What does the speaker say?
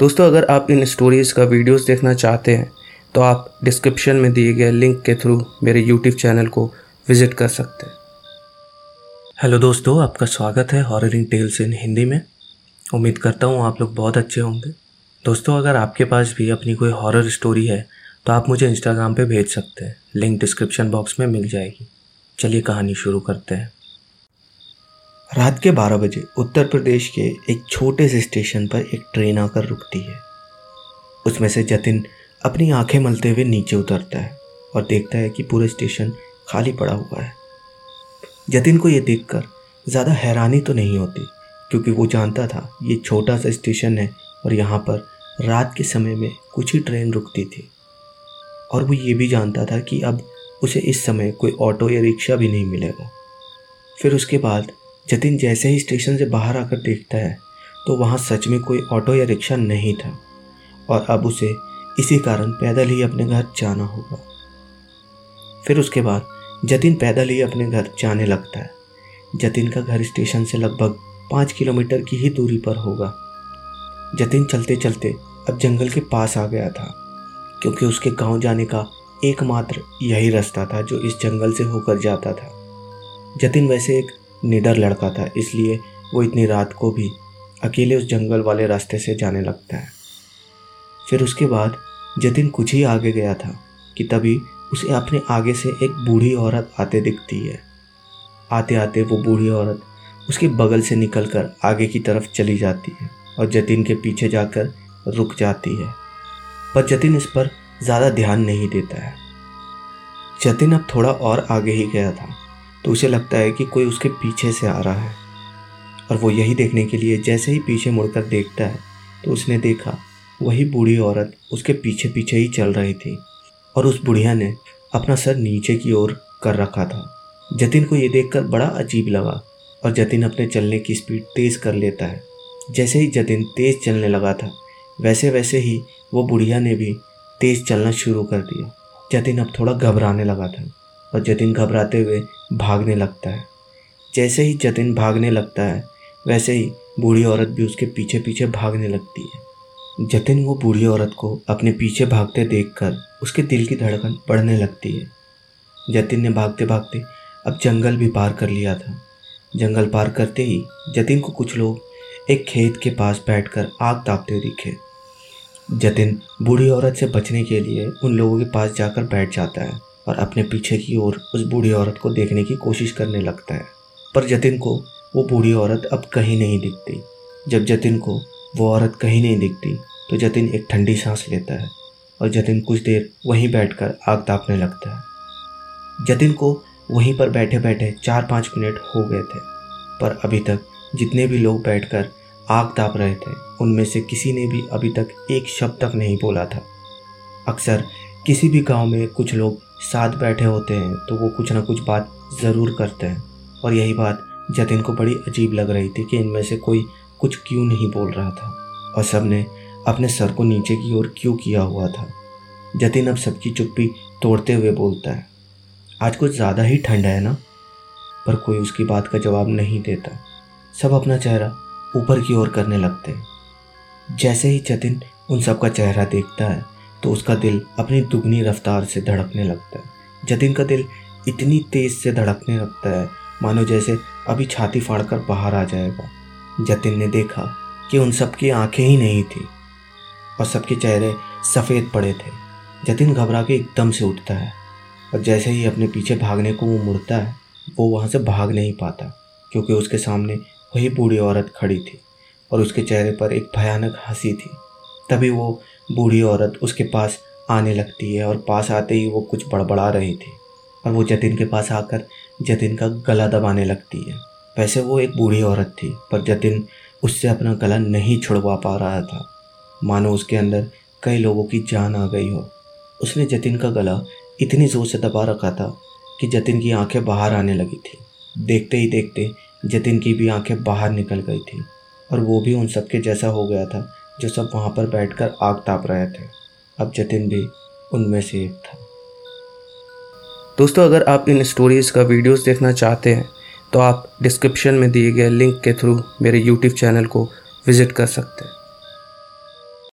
दोस्तों, अगर आप इन स्टोरीज़ का वीडियोस देखना चाहते हैं तो आप डिस्क्रिप्शन में दिए गए लिंक के थ्रू मेरे यूट्यूब चैनल को विज़िट कर सकते हैं। हेलो दोस्तों, आपका स्वागत है हॉररिंग टेल्स इन हिंदी में। उम्मीद करता हूँ आप लोग बहुत अच्छे होंगे। दोस्तों, अगर आपके पास भी अपनी कोई हॉरर स्टोरी है तो आप मुझे इंस्टाग्राम पे भेज सकते हैं। लिंक डिस्क्रिप्शन बॉक्स में मिल जाएगी। चलिए कहानी शुरू करते हैं। रात के 12 बजे उत्तर प्रदेश के एक छोटे से स्टेशन पर एक ट्रेन आकर रुकती है। उसमें से जतिन अपनी आँखें मलते हुए नीचे उतरता है और देखता है कि पूरा स्टेशन खाली पड़ा हुआ है। जतिन को यह देखकर ज़्यादा हैरानी तो नहीं होती, क्योंकि वो जानता था ये छोटा सा स्टेशन है और यहाँ पर रात के समय में कुछ ही ट्रेन रुकती थी। और वो ये भी जानता था कि अब उसे इस समय कोई ऑटो या रिक्शा भी नहीं मिलेगा। फिर उसके बाद जतिन जैसे ही स्टेशन से बाहर आकर देखता है तो वहाँ सच में कोई ऑटो या रिक्शा नहीं था, और अब उसे इसी कारण पैदल ही अपने घर जाना होगा। फिर उसके बाद जतिन पैदल ही अपने घर जाने लगता है। जतिन का घर स्टेशन से लगभग पाँच किलोमीटर की ही दूरी पर होगा। जतिन चलते चलते अब जंगल के पास आ गया था, क्योंकि उसके गाँव जाने का एकमात्र यही रास्ता था जो इस जंगल से होकर जाता था। जतिन वैसे एक निडर लड़का था, इसलिए वो इतनी रात को भी अकेले उस जंगल वाले रास्ते से जाने लगता है। फिर उसके बाद जतिन कुछ ही आगे गया था कि तभी उसे अपने आगे से एक बूढ़ी औरत आते दिखती है। आते आते वो बूढ़ी औरत उसके बगल से निकलकर आगे की तरफ़ चली जाती है और जतिन के पीछे जाकर रुक जाती है। पर जतिन इस पर ज़्यादा ध्यान नहीं देता है। जतिन अब थोड़ा और आगे ही गया था। तो उसे लगता है कि कोई उसके पीछे से आ रहा है। और वो यही देखने के लिए जैसे ही पीछे मुड़कर देखता है तो उसने देखा, वही बूढ़ी औरत उसके पीछे पीछे ही चल रही थी और उस बुढ़िया ने अपना सर नीचे की ओर कर रखा था। जतिन को ये देखकर बड़ा अजीब लगा और जतिन अपने चलने की स्पीड तेज़ कर लेता है। जैसे ही जतिन तेज़ चलने लगा था वैसे वैसे ही वो बुढ़िया ने भी तेज़ चलना शुरू कर दिया। जतिन अब थोड़ा घबराने लगा था। और जतिन घबराते हुए भागने लगता है। जैसे ही जतिन भागने लगता है, वैसे ही बूढ़ी औरत भी उसके पीछे पीछे भागने लगती है। जतिन वो बूढ़ी औरत को अपने पीछे भागते देखकर उसके दिल की धड़कन बढ़ने लगती है। जतिन ने भागते भागते अब जंगल भी पार कर लिया था। जंगल पार करते ही जतिन को कुछ लोग एक खेत के पास बैठकर आग तापते दिखे। जतिन बूढ़ी औरत से बचने के लिए उन लोगों के पास जाकर बैठ जाता है। और अपने पीछे की ओर उस बूढ़ी औरत को देखने की कोशिश करने लगता है। पर जतिन को वो बूढ़ी औरत अब कहीं नहीं दिखती। जब जतिन को वो औरत कहीं नहीं दिखती तो जतिन एक ठंडी सांस लेता है और जतिन कुछ देर वहीं बैठकर आग तापने लगता है। जतिन को वहीं पर बैठे बैठे चार पाँच मिनट हो गए थे, पर अभी तक जितने भी लोग बैठकर आग ताप रहे थे, उनमें से किसी ने भी अभी तक एक शब्द तक नहीं बोला था। अक्सर किसी भी गाँव में कुछ लोग साथ बैठे होते हैं तो वो कुछ ना कुछ बात ज़रूर करते हैं। और यही बात जतिन को बड़ी अजीब लग रही थी कि इनमें से कोई कुछ क्यों नहीं बोल रहा था। और सबने अपने सर को नीचे की ओर क्यों किया हुआ था। जतिन अब सबकी चुप्पी तोड़ते हुए बोलता है, आज कुछ ज़्यादा ही ठंड है ना? पर कोई उसकी बात का जवाब नहीं देता। सब अपना चेहरा ऊपर की ओर करने लगते हैं। जैसे ही जतिन उन सब का चेहरा देखता है तो उसका दिल अपनी दुगनी रफ्तार से धड़कने लगता है। जतिन का दिल इतनी तेज से धड़कने लगता है, मानो जैसे अभी छाती फाड़कर बाहर आ जाएगा। जतिन ने देखा कि उन सबकी आँखें ही नहीं थी और सबके चेहरे सफ़ेद पड़े थे। जतिन घबरा के एकदम से उठता है और जैसे ही अपने पीछे भागने को वो मुड़ता है, वो वहाँ से भाग नहीं पाता, क्योंकि उसके सामने वही बूढ़ी औरत खड़ी थी और उसके चेहरे पर एक भयानक हँसी थी। तभी वो बूढ़ी औरत उसके पास आने लगती है और पास आते ही वो कुछ बड़बड़ा रही थी और वो जतिन के पास आकर जतिन का गला दबाने लगती है। वैसे वो एक बूढ़ी औरत थी, पर जतिन उससे अपना गला नहीं छुड़वा पा रहा था। मानो उसके अंदर कई लोगों की जान आ गई हो। उसने जतिन का गला इतनी ज़ोर से दबा रखा था कि जतिन की आँखें बाहर आने लगी थी। देखते ही देखते जतिन की भी आँखें बाहर निकल गई थी और वो भी उन सबके जैसा हो गया था जो सब वहाँ पर बैठकर आग ताप रहे थे। अब जतिन भी उनमें से एक था। दोस्तों, अगर आप इन स्टोरीज़ का वीडियोस देखना चाहते हैं तो आप डिस्क्रिप्शन में दिए गए लिंक के थ्रू मेरे यूट्यूब चैनल को विज़िट कर सकते हैं।